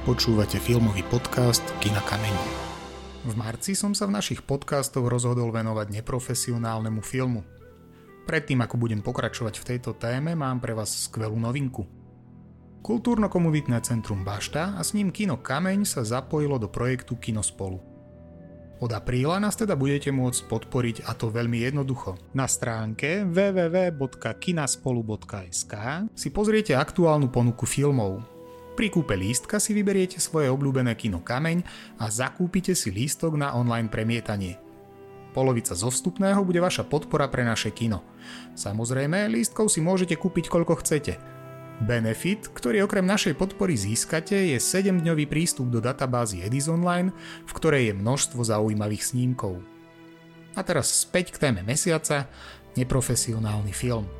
Počúvate filmový podcast Kina Kameň. V marci som sa v našich podcastoch rozhodol venovať neprofesionálnemu filmu. Predtým, ako budem pokračovať v tejto téme, mám pre vás skvelú novinku. Kultúrno-komunitné centrum Bašta a s ním Kino Kameň sa zapojilo do projektu Kino spolu. Od apríla nás teda budete môcť podporiť a to veľmi jednoducho. Na stránke www.kinaspolu.sk si pozriete aktuálnu ponuku filmov, pri kúpe lístka si vyberiete svoje obľúbené kino Kameň a zakúpite si lístok na online premietanie. Polovica zo vstupného bude vaša podpora pre naše kino. Samozrejme, lístkov si môžete kúpiť koľko chcete. Benefit, ktorý okrem našej podpory získate, je 7-dňový prístup do databázy Edis Online, v ktorej je množstvo zaujímavých snímkov. A teraz späť k téme mesiaca, neprofesionálny film –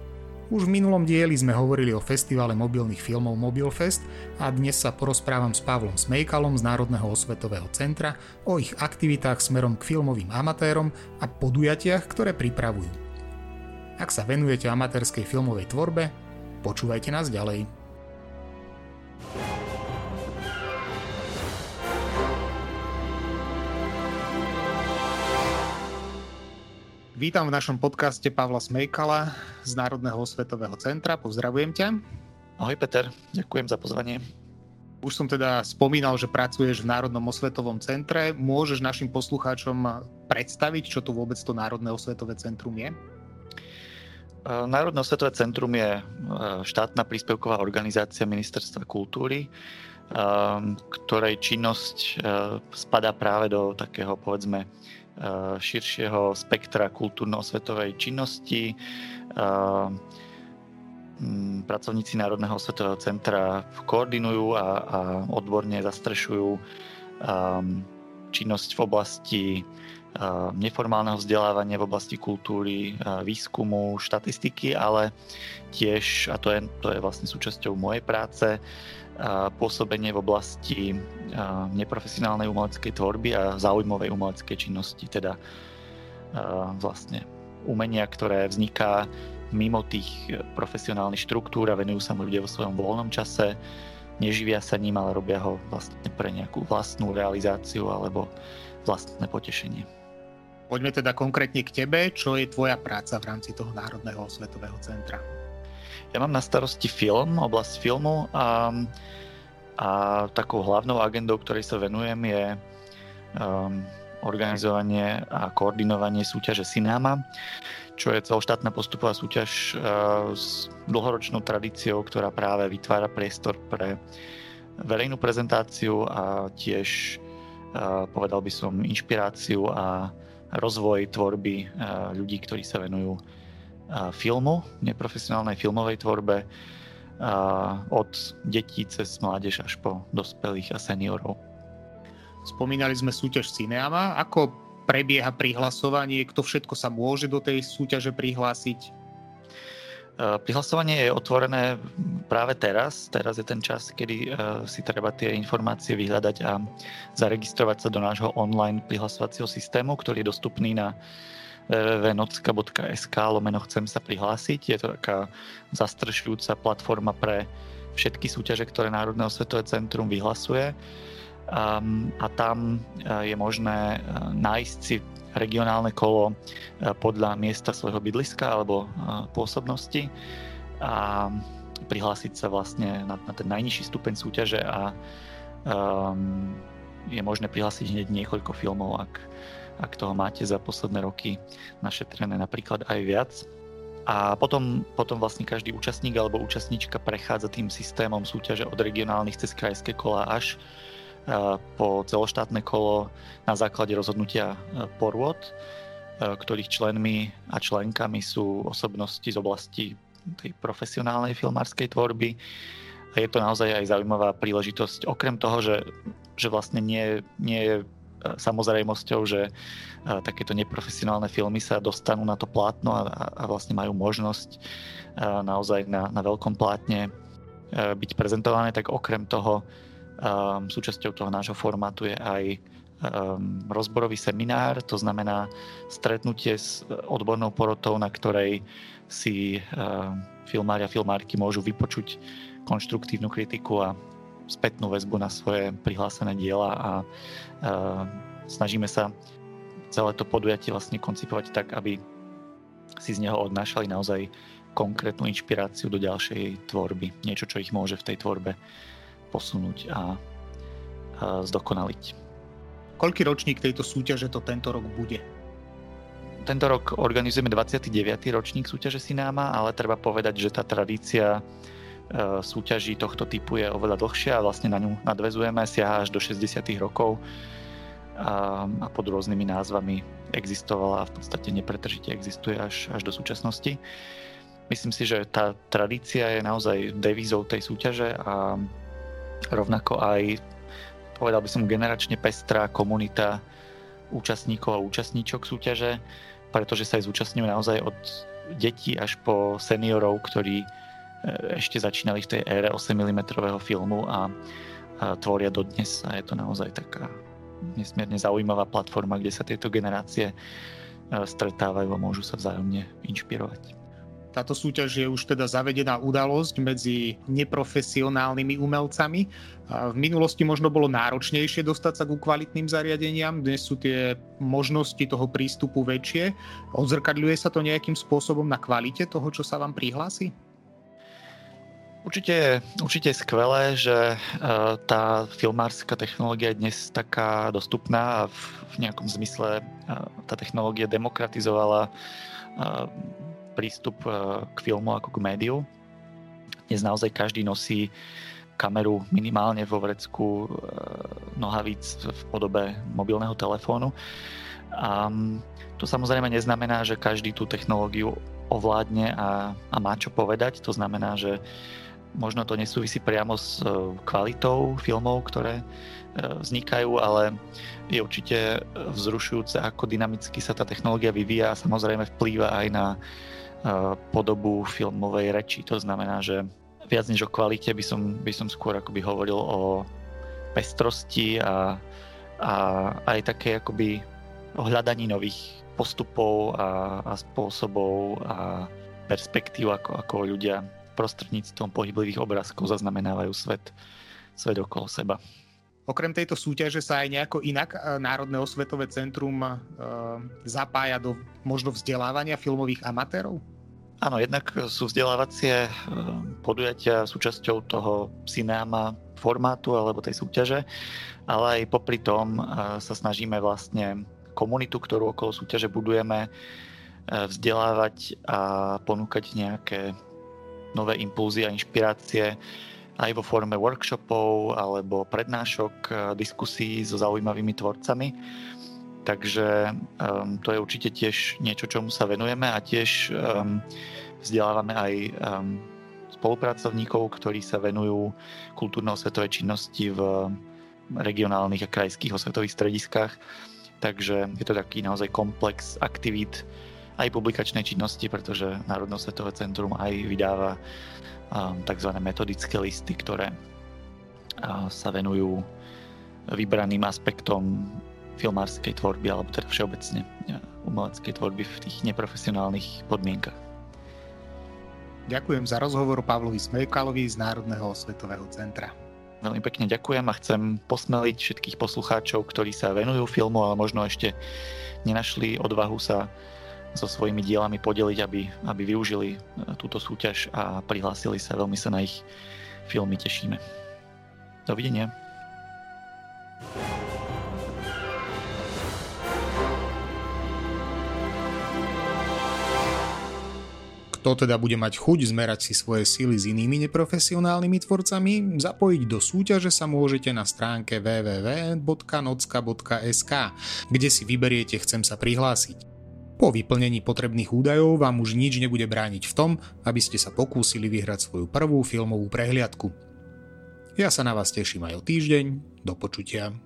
už v minulom dieli sme hovorili o festivale mobilných filmov Mobilfest a dnes sa porozprávam s Pavlom Smejkalom z Národného osvetového centra o ich aktivitách smerom k filmovým amatérom a podujatiach, ktoré pripravujú. Ak sa venujete amatérskej filmovej tvorbe, počúvajte nás ďalej. Vítam v našom podcaste Pavla Smejkala z Národného osvetového centra. Pozdravujem ťa. Ahoj Peter, ďakujem za pozvanie. Už som teda spomínal, že pracuješ v Národnom osvetovom centre. Môžeš našim poslucháčom predstaviť, čo tu vôbec to Národné osvetové centrum je? Národné osvetové centrum je e, štátna príspevková organizácia Ministerstva kultúry, e, ktorej činnosť e, spadá práve do takého, povedzme, širšieho spektra kultúrno-svetovej činnosti. Eh, mm, pracovníci Národného svetového centra koordinujú a, a odborne zastrešujú ehm, činnosť v oblasti eh, neformálneho vzdelávania v oblasti kultúry, výskumu, štatistiky, ale tiež, a to je, to je vlastne súčasťou mojej práce, pôsobenie v oblasti neprofesionálnej umeleckej tvorby a záujmovej umeleckej činnosti, teda vlastne umenia, ktoré vzniká mimo tých profesionálnych štruktúr a venujú sa mu ľudia vo svojom voľnom čase, neživia sa ním, ale robia ho vlastne pre nejakú vlastnú realizáciu alebo vlastné potešenie. Poďme teda konkrétne k tebe, čo je tvoja práca v rámci toho Národného osvetového centra? Ja mám na starosti film, oblasť filmu a, a takou hlavnou agendou, ktorej sa venujem, je um, organizovanie a koordinovanie súťaže Cinema, čo je celoštátna postupová súťaž uh, s dlhoročnou tradíciou, ktorá práve vytvára priestor pre verejnú prezentáciu a tiež uh, povedal by som inšpiráciu a rozvoj tvorby uh, ľudí, ktorí sa venujú filmu, neprofesionálnej filmovej tvorbe od detí cez mládež až po dospelých a seniorov. Spomínali sme súťaž Cineama. Ako prebieha prihlasovanie? Kto všetko sa môže do tej súťaže prihlásiť? Prihlasovanie je otvorené práve teraz. Teraz je ten čas, kedy si treba tie informácie vyhľadať a zaregistrovať sa do nášho online prihlasovacieho systému, ktorý je dostupný na www.nocka.sk lomeno chcem sa prihlásiť. Je to taká zastrešujúca platforma pre všetky súťaže, ktoré Národné osvetové centrum vyhlasuje. A tam uh, je možné nájsť si regionálne kolo uh, podľa miesta svojho bydliska alebo pôsobnosti a prihlásiť sa vlastne na, na ten najnižší stupeň súťaže a um, je možné prihlásiť hneď niekoľko filmov, ak ak toho máte za posledné roky našetrené napríklad aj viac. A potom, potom vlastne každý účastník alebo účastníčka prechádza tým systémom súťaže od regionálnych cez krajské kola až po celoštátne kolo na základe rozhodnutia porôd, ktorých členmi a členkami sú osobnosti z oblasti tej profesionálnej filmárskej tvorby. A je to naozaj aj zaujímavá príležitosť, okrem toho, že, že vlastne nie, nie je samozrejmosťou, že takéto neprofesionálne filmy sa dostanú na to plátno a, a vlastne majú možnosť naozaj na, na veľkom plátne byť prezentované, tak okrem toho súčasťou toho nášho formátu je aj rozborový seminár, to znamená stretnutie s odbornou porotou, na ktorej si filmári a filmárky môžu vypočuť konštruktívnu kritiku a spätnú väzbu na svoje prihlásené diela a snažíme sa celé to podujatie vlastne koncipovať tak, aby si z neho odnášali naozaj konkrétnu inšpiráciu do ďalšej tvorby. Niečo, čo ich môže v tej tvorbe posunúť a, a zdokonaliť. Koľký ročník tejto súťaže to tento rok bude? Tento rok organizujeme 29. ročník súťaže Sináma, ale treba povedať, že tá tradícia e, súťaží tohto typu je oveľa dlhšia a vlastne na ňu nadvezujeme, siaha až do 60. rokov a, a pod rôznymi názvami existovala a v podstate nepretržite existuje až, až do súčasnosti. Myslím si, že tá tradícia je naozaj devízou tej súťaže a rovnako aj, povedal by som, generačne pestrá komunita účastníkov a účastníčok súťaže, pretože sa aj zúčastňujú naozaj od detí až po seniorov, ktorí e, ešte začínali v tej ére 8 mm filmu a, tvoria dodnes a je to naozaj taká nesmierne zaujímavá platforma, kde sa tieto generácie e, stretávajú a môžu sa vzájomne inšpirovať. Táto súťaž je už teda zavedená udalosť medzi neprofesionálnymi umelcami. V minulosti možno bolo náročnejšie dostať sa ku kvalitným zariadeniam, dnes sú tie možnosti toho prístupu väčšie. Odzrkadľuje sa to nejakým spôsobom na kvalite toho, čo sa vám prihlási? Určite určite je skvelé, že e, tá filmárska technológia je dnes taká dostupná a v, v nejakom zmysle e, tá technológia demokratizovala e, prístup k filmu ako k médiu. Dnes naozaj každý nosí kameru minimálne vo vrecku nohavíc v podobe mobilného telefónu. A to samozrejme neznamená, že každý tú technológiu ovládne a, a má čo povedať. To znamená, že Možno to nesúvisí priamo s e, kvalitou filmov, ktoré e, vznikajú, ale je určite vzrušujúce, ako dynamicky sa tá technológia vyvíja a samozrejme vplýva aj na e, podobu filmovej reči. To znamená, že viac než o kvalite by som, by som skôr akoby hovoril o pestrosti a, a aj také akoby o hľadaní nových postupov a, a spôsobov a perspektív, ako, ako ľudia prostredníctvom pohyblivých obrázkov zaznamenávajú svet, svet okolo seba. Okrem tejto súťaže sa aj nejako inak e, Národné osvetové centrum e, zapája do možno vzdelávania filmových amatérov? Áno, jednak sú vzdelávacie e, podujatia súčasťou toho cinéma formátu alebo tej súťaže, ale aj popri tom sa snažíme vlastne komunitu, ktorú okolo súťaže budujeme, vzdelávať a ponúkať nejaké nové impulzy a inšpirácie aj vo forme workshopov alebo prednášok, eh, diskusí so zaujímavými tvorcami. Takže um, to je určite tiež niečo, čomu sa venujeme a tiež um, vzdelávame aj um, spolupracovníkov, ktorí sa venujú kultúrno-osvetovej činnosti v regionálnych a krajských osvetových strediskách. Takže je to taký naozaj komplex aktivít, aj publikačnej činnosti, pretože Národné svetové centrum aj vydáva um, tzv. metodické listy, ktoré uh, sa venujú vybraným aspektom filmárskej tvorby alebo teda všeobecne uh, umeleckej tvorby v tých neprofesionálnych podmienkach. Ďakujem za rozhovor Pavlovi Smejkalovi z Národného svetového centra. Veľmi pekne ďakujem a chcem posmeliť všetkých poslucháčov, ktorí sa venujú filmu, ale možno ešte nenašli odvahu sa so svojimi dielami podeliť, aby, aby využili e, túto súťaž a prihlásili sa. Veľmi sa na ich filmy tešíme. Dovidenia. Kto teda bude mať chuť zmerať si svoje sily s inými neprofesionálnymi tvorcami, zapojiť do súťaže sa môžete na stránke www.nocka.sk, kde si vyberiete Chcem sa prihlásiť. Po vyplnení potrebných údajov vám už nič nebude brániť v tom, aby ste sa pokúsili vyhrať svoju prvú filmovú prehliadku. Ja sa na vás teším aj o týždeň, do počutia.